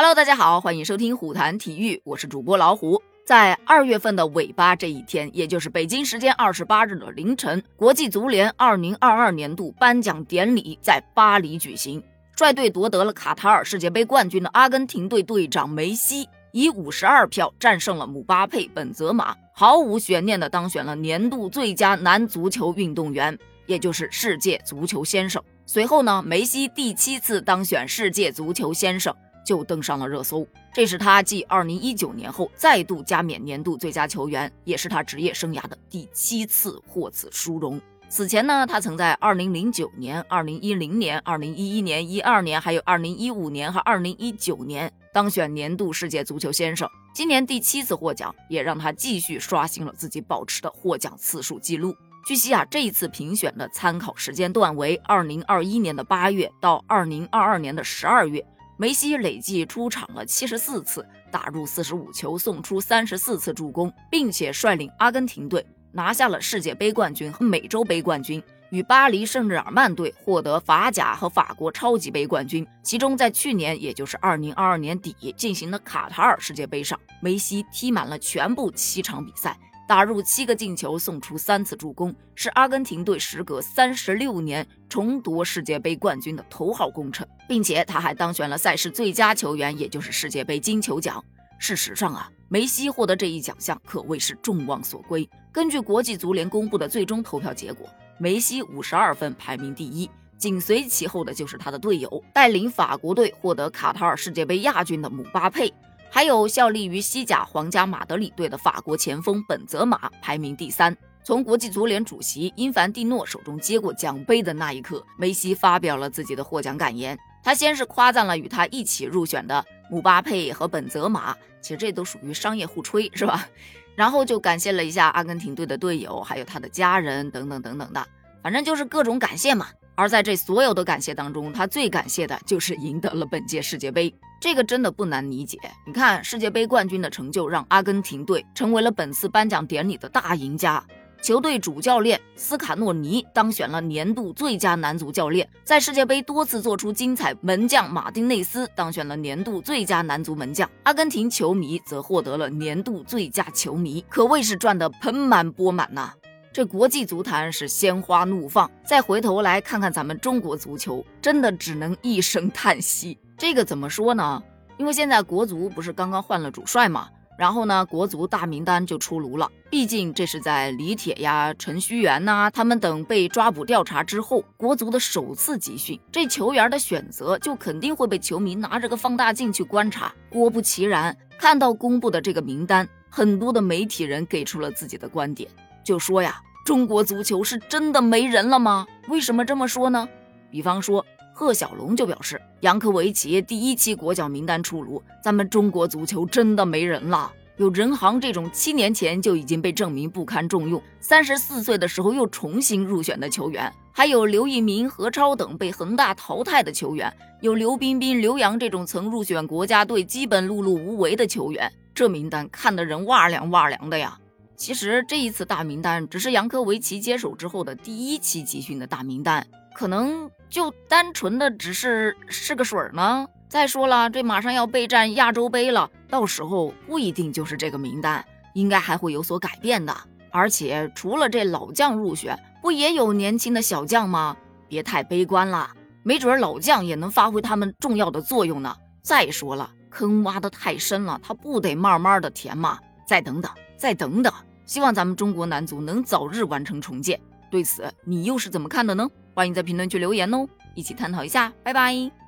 Hello，大家好，欢迎收听虎谈体育，我是主播老虎。在二月份的尾巴这一天，也就是北京时间二十八日的凌晨，国际足联二零二二年度颁奖典礼在巴黎举行。率队夺得了卡塔尔世界杯冠军的阿根廷队队长梅西，以五十二票战胜了姆巴佩、本泽马，毫无悬念的当选了年度最佳男足球运动员，也就是世界足球先生。随后呢，梅西第七次当选世界足球先生。就登上了热搜，这是他继二零一九年后再度加冕年度最佳球员，也是他职业生涯的第七次获此殊荣。此前呢，他曾在二零零九年、二零一零年、二零一一年、一二年，还有二零一五年和二零一九年当选年度世界足球先生。今年第七次获奖，也让他继续刷新了自己保持的获奖次数记录。据悉啊，这一次评选的参考时间段为二零二一年的八月到二零二二年的十二月。梅西累计出场了七十四次，打入四十五球，送出三十四次助攻，并且率领阿根廷队拿下了世界杯冠军和美洲杯冠军，与巴黎圣日耳曼队获得法甲和法国超级杯冠军。其中，在去年，也就是二零二二年底进行的卡塔尔世界杯上，梅西踢满了全部七场比赛。打入七个进球，送出三次助攻，是阿根廷队时隔三十六年重夺世界杯冠军的头号功臣，并且他还当选了赛事最佳球员，也就是世界杯金球奖。事实上啊，梅西获得这一奖项可谓是众望所归。根据国际足联公布的最终投票结果，梅西五十二分排名第一，紧随其后的就是他的队友，带领法国队获得卡塔尔世界杯亚军的姆巴佩。还有效力于西甲皇家马德里队的法国前锋本泽马排名第三。从国际足联主席因凡蒂诺手中接过奖杯的那一刻，梅西发表了自己的获奖感言。他先是夸赞了与他一起入选的姆巴佩和本泽马，其实这都属于商业互吹，是吧？然后就感谢了一下阿根廷队的队友，还有他的家人等等等等的，反正就是各种感谢嘛。而在这所有的感谢当中，他最感谢的就是赢得了本届世界杯。这个真的不难理解。你看，世界杯冠军的成就让阿根廷队成为了本次颁奖典礼的大赢家。球队主教练斯卡诺尼当选了年度最佳男足教练，在世界杯多次做出精彩门将马丁内斯当选了年度最佳男足门将。阿根廷球迷则获得了年度最佳球迷，可谓是赚得盆满钵满呐。这国际足坛是鲜花怒放，再回头来看看咱们中国足球，真的只能一声叹息。这个怎么说呢？因为现在国足不是刚刚换了主帅嘛，然后呢，国足大名单就出炉了。毕竟这是在李铁呀、陈戌源呐他们等被抓捕调查之后，国足的首次集训，这球员的选择就肯定会被球迷拿着个放大镜去观察。果不其然，看到公布的这个名单，很多的媒体人给出了自己的观点。就说呀，中国足球是真的没人了吗？为什么这么说呢？比方说，贺小龙就表示，杨科维奇第一期国脚名单出炉，咱们中国足球真的没人了。有任航这种七年前就已经被证明不堪重用，三十四岁的时候又重新入选的球员，还有刘一鸣、何超等被恒大淘汰的球员，有刘彬彬、刘洋这种曾入选国家队基本碌碌无为的球员，这名单看得人哇凉哇凉的呀。其实这一次大名单只是杨科维奇接手之后的第一期集训的大名单，可能就单纯的只是试个水呢。再说了，这马上要备战亚洲杯了，到时候不一定就是这个名单，应该还会有所改变的。而且除了这老将入选，不也有年轻的小将吗？别太悲观了，没准老将也能发挥他们重要的作用呢。再说了，坑挖的太深了，他不得慢慢的填吗？再等等，再等等。希望咱们中国男足能早日完成重建。对此，你又是怎么看的呢？欢迎在评论区留言哦，一起探讨一下。拜拜。